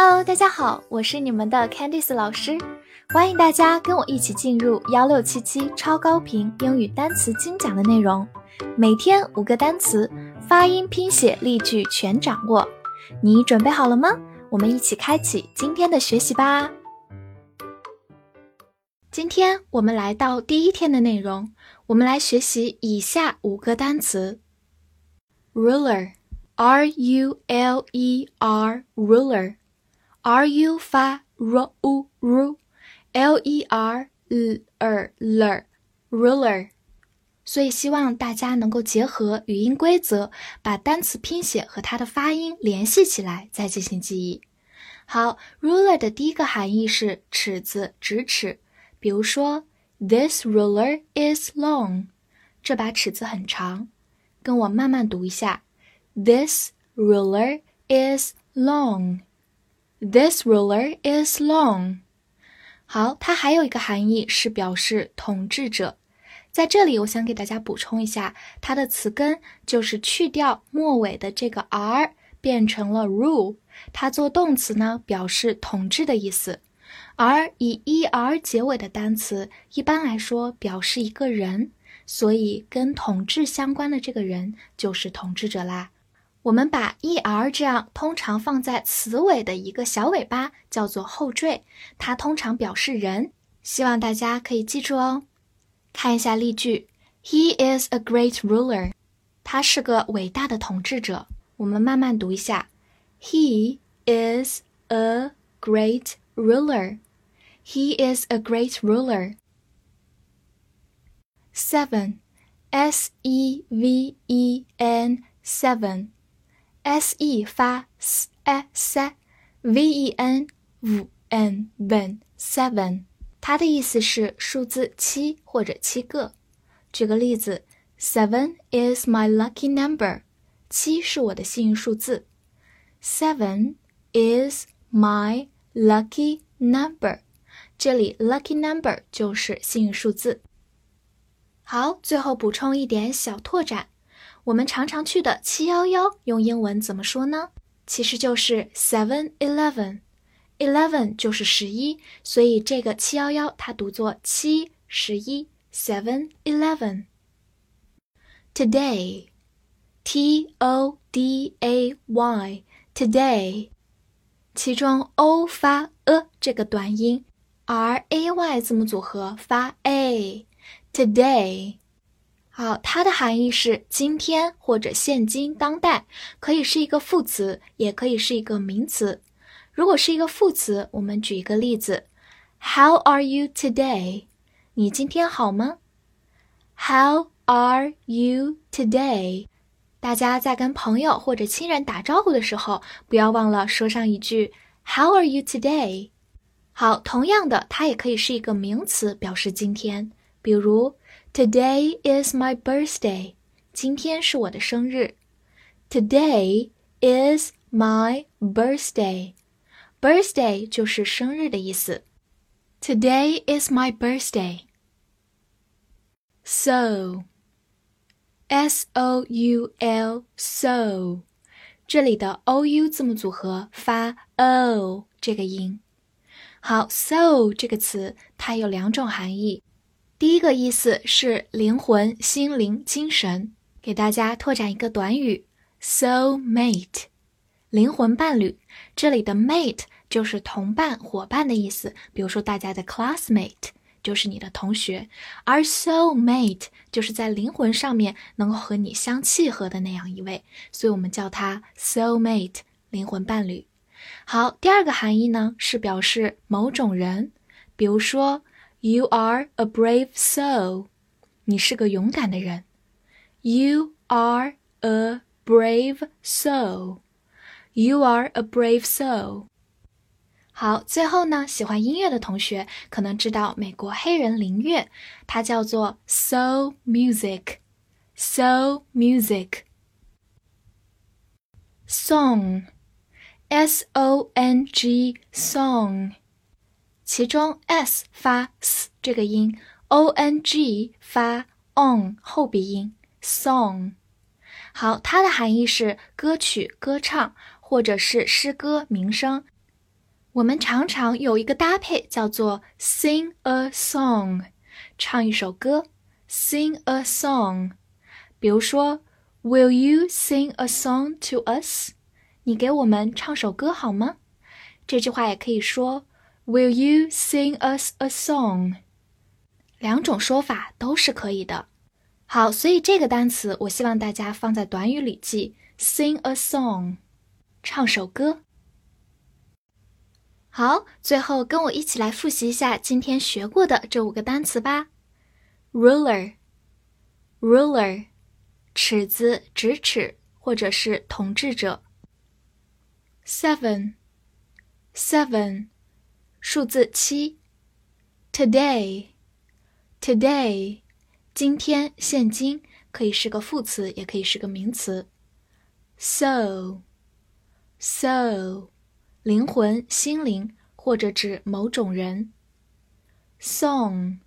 Hello，大家好，我是你们的 Candice 老师，欢迎大家跟我一起进入幺六七七超高频英语单词精讲的内容，每天五个单词，发音、拼写、例句全掌握，你准备好了吗？我们一起开启今天的学习吧。今天我们来到第一天的内容，我们来学习以下五个单词：ruler，r u l e r，ruler。R u 发 r u r，l e r l r l ruler，所以希望大家能够结合语音规则，把单词拼写和它的发音联系起来，再进行记忆。好，ruler 的第一个含义是尺子、直尺。比如说，This ruler is long，这把尺子很长。跟我慢慢读一下，This ruler is long。This ruler is long。好，它还有一个含义是表示统治者。在这里，我想给大家补充一下，它的词根就是去掉末尾的这个 r，变成了 rule。它做动词呢，表示统治的意思。而以 er 结尾的单词，一般来说表示一个人，所以跟统治相关的这个人就是统治者啦。我们把 er 这样通常放在词尾的一个小尾巴叫做后缀，它通常表示人，希望大家可以记住哦。看一下例句：He is a great ruler。他是个伟大的统治者。我们慢慢读一下：He is a great ruler。He is a great ruler. Seven, S E V E N seven. S e 发 s e s，v e n v n ben seven，它的意思是数字七或者七个。举个例子，Seven is my lucky number，七是我的幸运数字。Seven is my lucky number，这里 lucky number 就是幸运数字。好，最后补充一点小拓展。我们常常去的七幺幺，用英文怎么说呢？其实就是 Seven Eleven，Eleven 就是十一，所以这个七幺幺它读作七十一，Seven Eleven。Today，T O D A Y，Today，其中 O 发 a 这个短音，R A Y 字母组合发 a，Today。好，它的含义是今天或者现今当代，可以是一个副词，也可以是一个名词。如果是一个副词，我们举一个例子：How are you today？你今天好吗？How are you today？大家在跟朋友或者亲人打招呼的时候，不要忘了说上一句 How are you today？好，同样的，它也可以是一个名词，表示今天，比如。Today is my birthday. 今天是我的生日。Today is my birthday. Birthday 就是生日的意思。Today is my birthday. So, S O U L, so，这里的 O U 字母组合发 O 这个音。好，so 这个词它有两种含义。 第一个意思是灵魂、心灵、精神。给大家拓展一个短语：soul mate，灵魂伴侣。这里的 mate 就是同伴、伙伴的意思。比如说，大家的 classmate 就是你的同学，而 soul mate 就是在灵魂上面能够和你相契合的那样一位，所以我们叫它 soul mate，灵魂伴侣。好，第二个含义呢是表示某种人，比如说。You are a brave soul，你是个勇敢的人。You are a brave soul。You are a brave soul。好，最后呢，喜欢音乐的同学可能知道美国黑人灵乐，它叫做 soul music。soul music。song，s o n g song。 其中 s 发 s 这个音，o n g 发 on 后鼻音，song。好，它的含义是歌曲、歌唱或者是诗歌、名声。我们常常有一个搭配叫做 sing a song，唱一首歌。sing a song，比如说，Will you sing a song to us？你给我们唱首歌好吗？这句话也可以说，Will you sing us a song？两种说法都是可以的。好，所以这个单词我希望大家放在短语里记，sing a song，唱首歌。好，最后跟我一起来复习一下今天学过的这五个单词吧。ruler，ruler，尺子、直尺或者是统治者。seven，seven，数字七。today，today，今天、现今可以是个副词，也可以是个名词。so，so。灵魂、心灵，或者指某种人。song，song，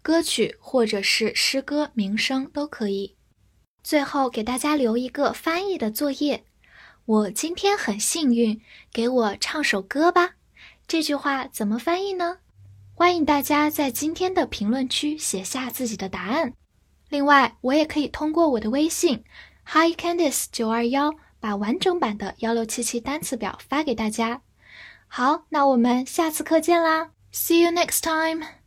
歌曲或者是诗歌名声都可以。最后给大家留一个翻译的作业：我今天很幸运，给我唱首歌吧。这句话怎么翻译呢？欢迎大家在今天的评论区写下自己的答案。另外，我也可以通过我的微信 Hi Candice 九二幺。把完整版的幺六七七单词表发给大家。好，那我们下次课见啦！See you next time.